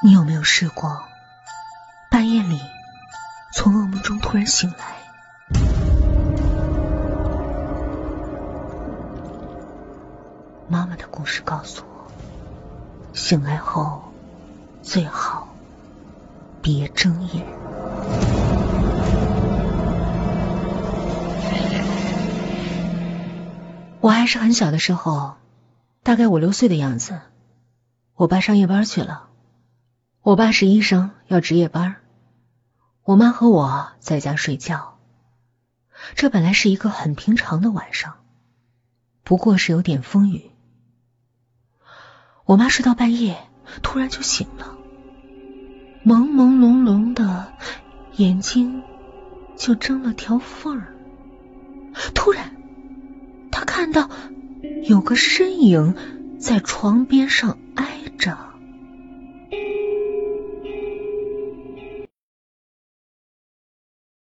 你有没有试过半夜里从噩梦中突然醒来？妈妈的故事告诉我，醒来后最好别睁眼。我还是很小的时候，大概五六岁的样子，我爸上夜班去了。我爸是医生，要值夜班。我妈和我在家睡觉。这本来是一个很平常的晚上，不过是有点风雨。我妈睡到半夜，突然就醒了，朦朦胧胧的眼睛就睁了条缝儿。突然，她看到有个身影在床边上